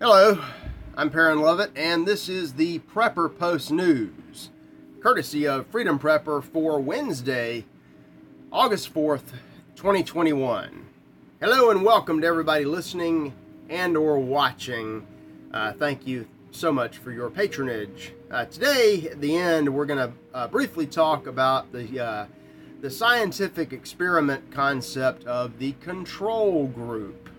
Hello, I'm Perrin Lovett, and this is the Prepper Post News, courtesy of Freedom Prepper for Wednesday, August 4th, 2021. Hello and welcome to everybody listening and or watching. Uh, thank you so much for your patronage. Uh, today, at the end, we're going to uh, briefly talk about the uh, the scientific experiment concept of the control group.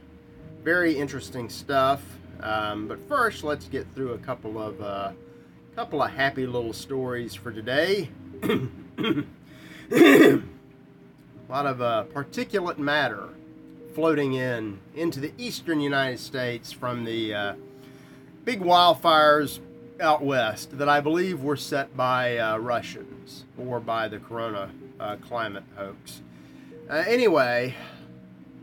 Very interesting stuff. Um, but first, let's get through a couple of uh, couple of happy little stories for today. a lot of uh, particulate matter floating in into the eastern United States from the uh, big wildfires out west that I believe were set by uh, Russians or by the Corona uh, climate hoax. Uh, anyway,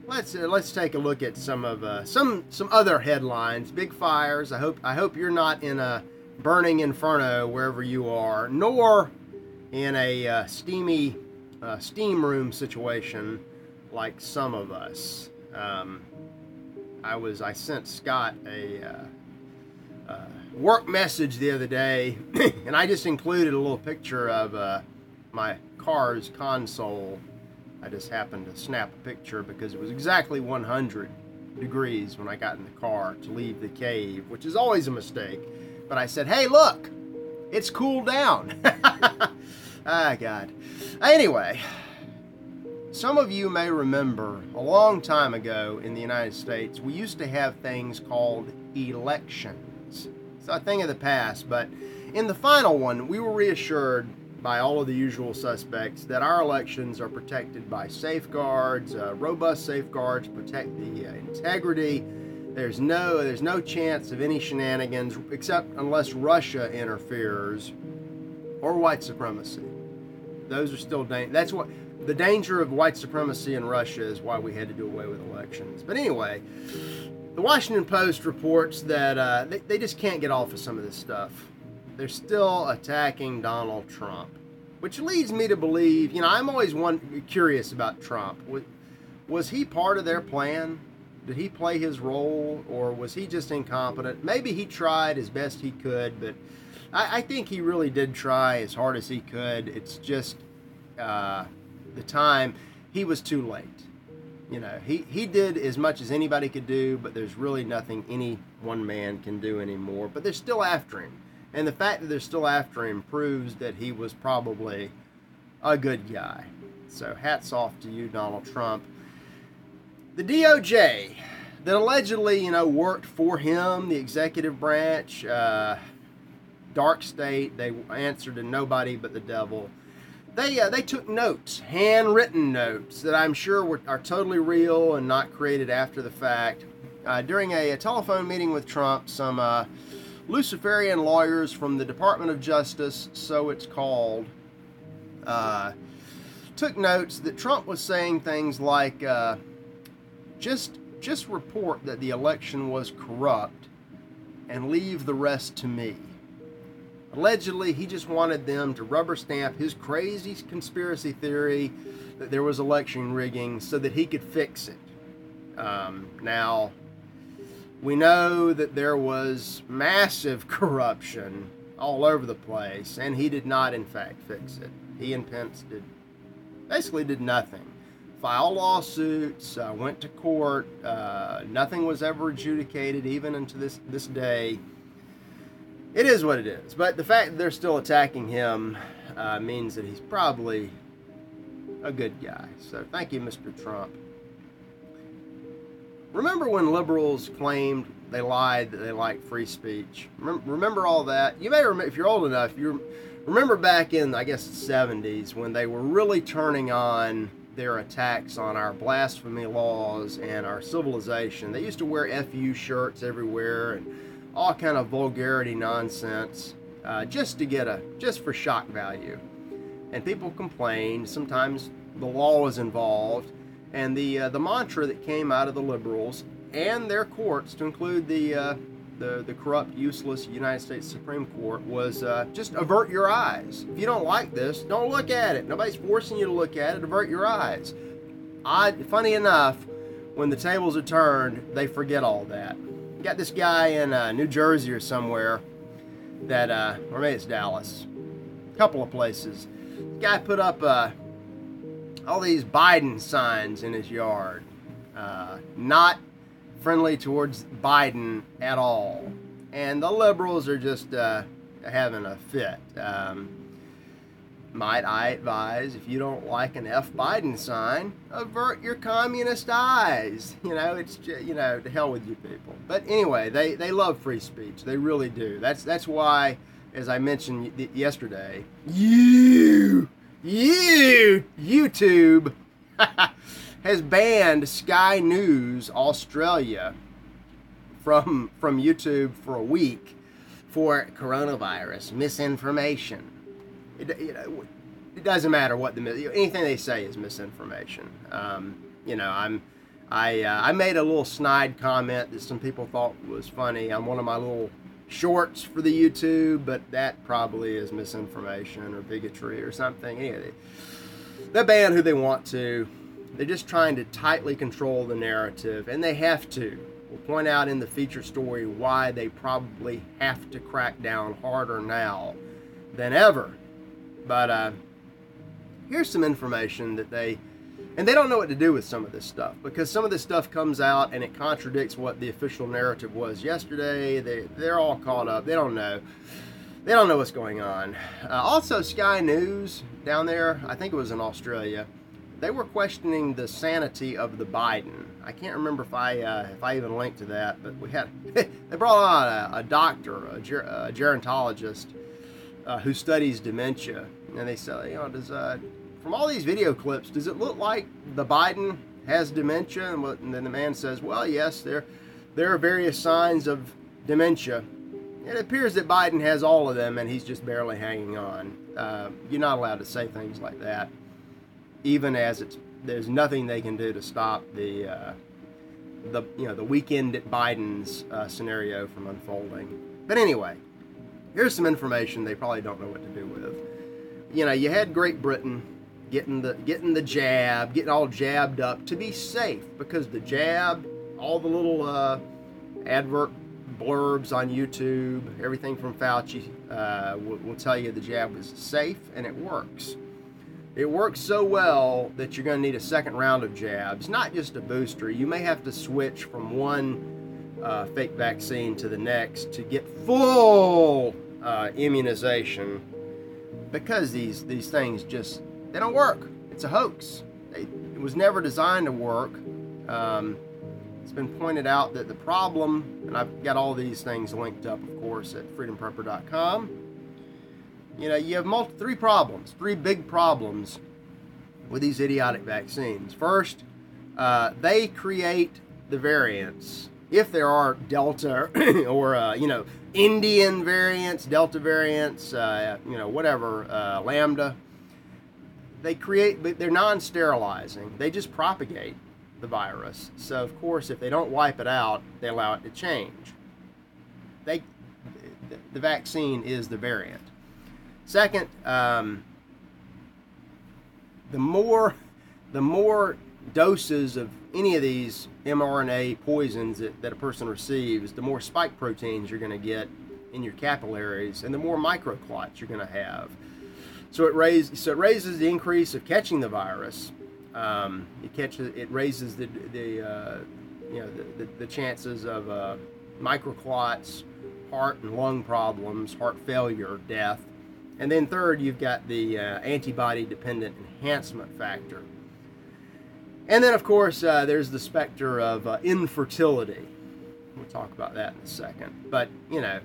let's uh, let's take a look at some of uh, some some other headlines. Big fires. I hope I hope you're not in a burning inferno wherever you are, nor in a steamy steam room situation like some of us. Um, I was I sent Scott a uh, uh, work message the other day, and I just included a little picture of uh, my car's console I just happened to snap a picture because it was exactly 100 degrees when I got in the car to leave the cave, which is always a mistake. But I said, hey, look, it's cooled down. ah, God. Anyway, some of you may remember a long time ago in the United States, we used to have things called elections. A thing of the past, but in the final one, we were reassured by all of the usual suspects that our elections are protected by safeguards, uh, robust safeguards, protect the uh, integrity. There's no there's no chance of any shenanigans except unless Russia interferes or white supremacy. Those are still dang- that's what the danger of white supremacy in Russia is why we had to do away with elections. But anyway, the Washington Post reports that uh, they, they just can't get off of some of this stuff they're still attacking Donald Trump, which leads me to believe, you know, I'm always one curious about Trump. Was, was he part of their plan? Did he play his role, or was he just incompetent? Maybe he tried as best he could, but I, I think he really did try as hard as he could. It's just uh, the time he was too late. You know, he, he did as much as anybody could do, but there's really nothing any one man can do anymore. But they're still after him. And the fact that they're still after him proves that he was probably a good guy. So hats off to you, Donald Trump. The DOJ that allegedly, you know, worked for him, the executive branch, uh, dark state, they answered to nobody but the devil. They, uh, they took notes, handwritten notes that I'm sure were, are totally real and not created after the fact. Uh, during a, a, telephone meeting with Trump, some uh, Luciferian lawyers from the Department of Justice, so it's called, uh, took notes that Trump was saying things like, uh, just, just report that the election was corrupt and leave the rest to me. Allegedly, he just wanted them to rubber stamp his crazy conspiracy theory that there was election rigging so that he could fix it. Um, now, we know that there was massive corruption all over the place, and he did not, in fact, fix it. He and Pence did basically did nothing. Filed lawsuits, uh, went to court. Uh, nothing was ever adjudicated, even into this this day. It is what it is. But the fact that they're still attacking him uh, means that he's probably a good guy. So thank you, Mr. Trump. Remember when liberals claimed they lied that they liked free speech? Remember, all that? You may remember, if you're old enough, you remember back in, I guess, the 70s when they were really turning on their attacks on our blasphemy laws and our civilization. They used to wear FU shirts everywhere and all kind of vulgarity nonsense uh, just to get a, just for shock value. And people complained. Sometimes the law was involved and the uh, the mantra that came out of the liberals and their courts, to include the uh, the, the corrupt, useless United States Supreme Court was uh, just avert your eyes. If you don't like this, don't look at it. Nobody's forcing you to look at it. Avert your eyes. I, funny enough, when the tables are turned, they forget all that. Got this guy in uh, New Jersey or somewhere that, uh, or maybe it's Dallas, a couple of places. This guy put up uh, all these Biden signs in his yard. Uh, not friendly towards Biden at all. And the liberals are just uh, having a fit. Um, might I advise, if you don't like an F Biden sign, avert your communist eyes. You know, it's just, you know, to hell with you people. But anyway, they, they love free speech. They really do. That's that's why, as I mentioned yesterday, you, you, YouTube has banned Sky News Australia from from YouTube for a week for coronavirus misinformation. It, you know, it doesn't matter what the anything they say is misinformation. Um, you know, I'm I uh, I made a little snide comment that some people thought was funny on one of my little shorts for the YouTube, but that probably is misinformation or bigotry or something. Anyway, they ban who they want to. They're just trying to tightly control the narrative, and they have to. We'll point out in the feature story why they probably have to crack down harder now than ever. But uh, here's some information that they, and they don't know what to do with some of this stuff because some of this stuff comes out and it contradicts what the official narrative was yesterday. They, they're all caught up. They don't know. They don't know what's going on. Uh, also, Sky News down there, I think it was in Australia they were questioning the sanity of the Biden. I can't remember if I uh, if I even linked to that, but we had they brought on a, a doctor, a, ger- a gerontologist uh, who studies dementia, and they say, you know, does uh, from all these video clips, does it look like the Biden has dementia? And, what, and then the man says, well, yes, there there are various signs of dementia. It appears that Biden has all of them, and he's just barely hanging on. Uh, you're not allowed to say things like that even as it's there's nothing they can do to stop the uh, the you know the weekend at Biden's uh, scenario from unfolding. But anyway, here's some information they probably don't know what to do with. You know, you had Great Britain getting the getting the jab, getting all jabbed up to be safe because the jab, all the little uh, advert blurbs on YouTube, everything from Fauci uh, will, will tell you the jab is safe and it works. It works so well that you're going to need a second round of jabs, not just a booster. You may have to switch from one uh, fake vaccine to the next to get full uh, immunization because these, these things just, they don't work. It's a hoax. They, it was never designed to work. Um, it's been pointed out that the problem, and I've got all these things linked up, of course, at freedomprepper.com you know, you have multi- three problems, three big problems with these idiotic vaccines. First, uh, they create the variants. If there are Delta or, uh, you know, Indian variants, Delta variants, uh, you know, whatever, uh, Lambda, they create, but they're non sterilizing. They just propagate the virus. So, of course, if they don't wipe it out, they allow it to change. They, the vaccine is the variant. Second, um, the more the more doses of any of these mRNA poisons that, that a person receives, the more spike proteins you're going to get in your capillaries, and the more microclots you're going to have. So it raises so it raises the increase of catching the virus. Um, it catches it raises the the uh, you know the, the, the chances of uh, microclots, heart and lung problems, heart failure, death. And then third, you've got the uh, antibody dependent enhancement factor. And then, of course, uh, there's the specter of uh, infertility. We'll talk about that in a second. But, you know,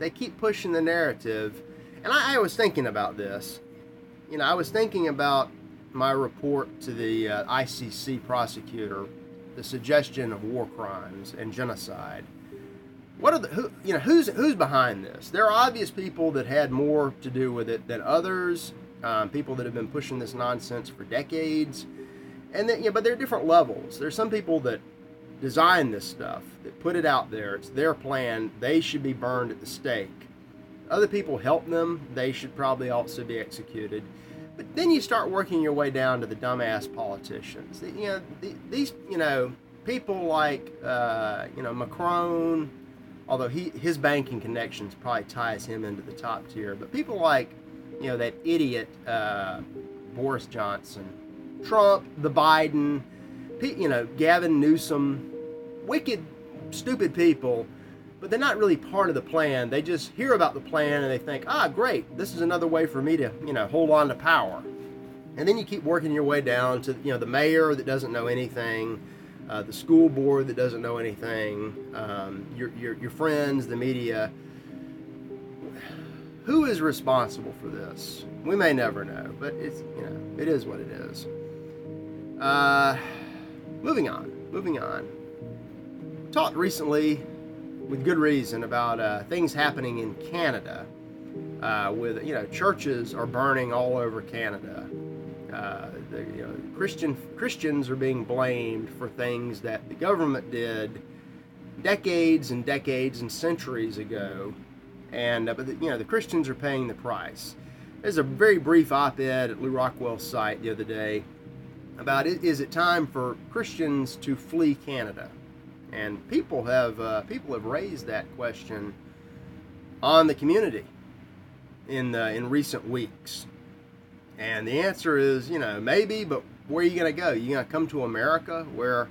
they keep pushing the narrative. And I, I was thinking about this. You know, I was thinking about my report to the uh, ICC prosecutor, the suggestion of war crimes and genocide what are the who you know who's who's behind this? There are obvious people that had more to do with it than others. Um, people that have been pushing this nonsense for decades, and then yeah, but there are different levels. There's some people that design this stuff, that put it out there, it's their plan, they should be burned at the stake. Other people help them, they should probably also be executed. But then you start working your way down to the dumbass politicians. You know, these, you know, people like, uh, you know, Macron, although he his banking connections probably ties him into the top tier. But people like, you know, that idiot uh, Boris Johnson, Trump, the Biden, you know, Gavin Newsom, wicked, stupid people, but they're not really part of the plan. They just hear about the plan and they think, ah, great, this is another way for me to, you know, hold on to power. And then you keep working your way down to, you know, the mayor that doesn't know anything, uh, the school board that doesn't know anything, um, your, your, your friends, the media. Who is responsible for this? We may never know, but it's, you know, it is what it is. Uh, moving on, moving on. Talked recently, with good reason, about uh, things happening in Canada. Uh, with you know, churches are burning all over Canada. Uh, the, you know, Christian Christians are being blamed for things that the government did decades and decades and centuries ago, and uh, but the, you know the Christians are paying the price. There's a very brief op-ed at Lew Rockwell's site the other day about it, is it time for Christians to flee Canada? And people have uh, people have raised that question on the community in uh, in recent weeks. And the answer is, you know, maybe, but where are you going to go? You're going to come to America where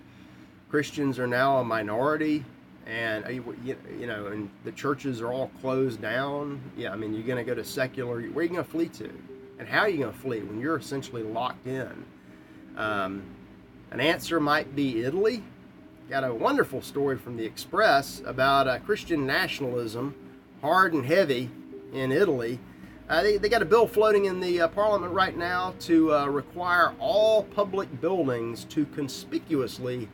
Christians are now a minority and you, you know, and the churches are all closed down? Yeah, I mean, you're going to go to secular. Where are you going to flee to? And how are you going to flee when you're essentially locked in? Um, an answer might be Italy. Got a wonderful story from the Express about uh, Christian nationalism, hard and heavy in Italy. Uh, they, they got a bill floating in the uh, parliament right now to uh, require all public buildings to conspicuously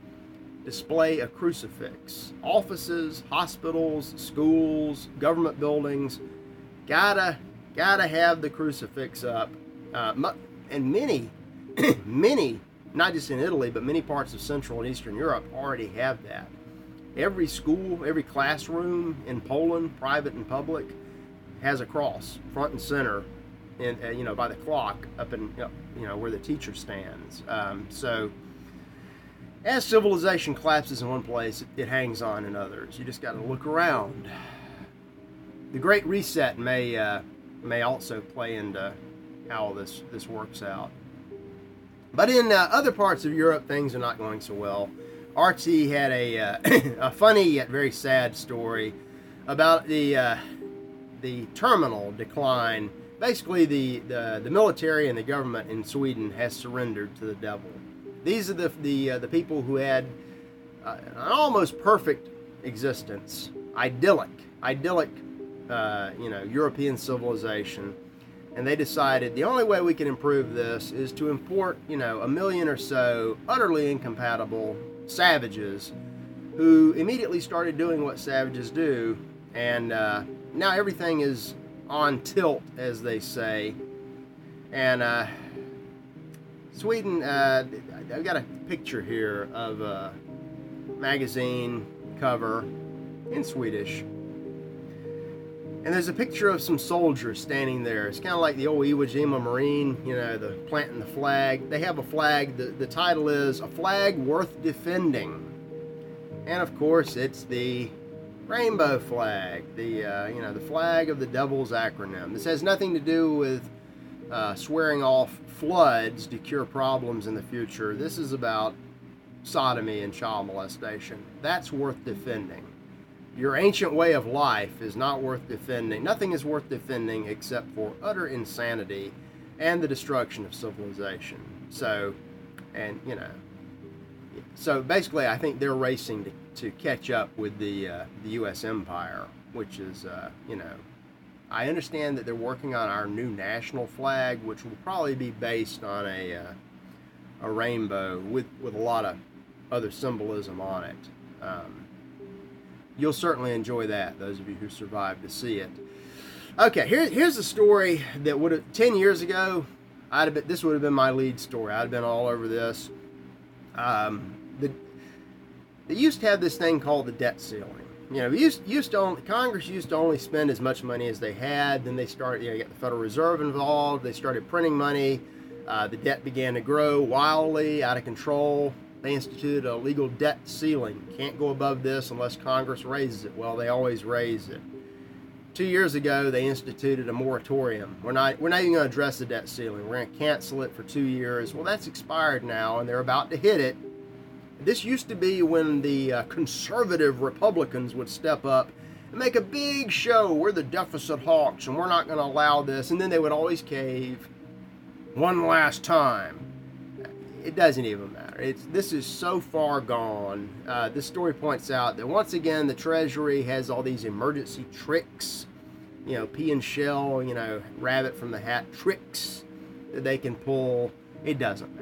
display a crucifix. Offices, hospitals, schools, government buildings, gotta gotta have the crucifix up. Uh, and many many, not just in Italy, but many parts of Central and Eastern Europe already have that. Every school, every classroom in Poland, private and public, has a cross front and center, in, uh, you know, by the clock up in you know where the teacher stands. Um, so as civilization collapses in one place, it, it hangs on in others. You just got to look around. The Great Reset may uh, may also play into how this this works out. But in uh, other parts of Europe, things are not going so well. RT had a, uh, a funny yet very sad story about the uh, the terminal decline. Basically, the, the, the military and the government in Sweden has surrendered to the devil. These are the the, uh, the people who had uh, an almost perfect existence, idyllic, idyllic, uh, you know, European civilization and they decided the only way we can improve this is to import, you know, a million or so utterly incompatible savages who immediately started doing what savages do, and uh, now everything is on tilt, as they say. And uh, Sweden, uh, I've got a picture here of a magazine cover in Swedish and there's a picture of some soldiers standing there. It's kind of like the old Iwo Jima Marine, you know, the planting the flag. They have a flag. The, the title is A Flag Worth Defending. And of course, it's the rainbow flag, the, uh, you know, the flag of the devil's acronym. This has nothing to do with uh, swearing off floods to cure problems in the future. This is about sodomy and child molestation. That's worth defending. Your ancient way of life is not worth defending. Nothing is worth defending except for utter insanity and the destruction of civilization. So, and you know, so basically, I think they're racing to, to catch up with the uh, the U.S. empire, which is, uh, you know, I understand that they're working on our new national flag, which will probably be based on a uh, a rainbow with with a lot of other symbolism on it. Um, you'll certainly enjoy that, those of you who survived to see it. Okay, here, here's a story that would have, 10 years ago, I'd have been, this would have been my lead story. I'd have been all over this. Um, the, they used to have this thing called the debt ceiling. You know, used used to only, Congress used to only spend as much money as they had. Then they started, you know, you got the Federal Reserve involved. They started printing money. Uh, the debt began to grow wildly, out of control. They instituted a legal debt ceiling. Can't go above this unless Congress raises it. Well, they always raise it. Two years ago, they instituted a moratorium. We're not we're not even going to address the debt ceiling. We're going to cancel it for two years. Well, that's expired now, and they're about to hit it this used to be when the uh, conservative Republicans would step up and make a big show. We're the deficit hawks and we're not going to allow this. And then they would always cave one last time. It doesn't even matter. It's, this is so far gone. Uh, this story points out that once again, the Treasury has all these emergency tricks, you know, pea and shell, you know, rabbit from the hat tricks that they can pull. It doesn't matter.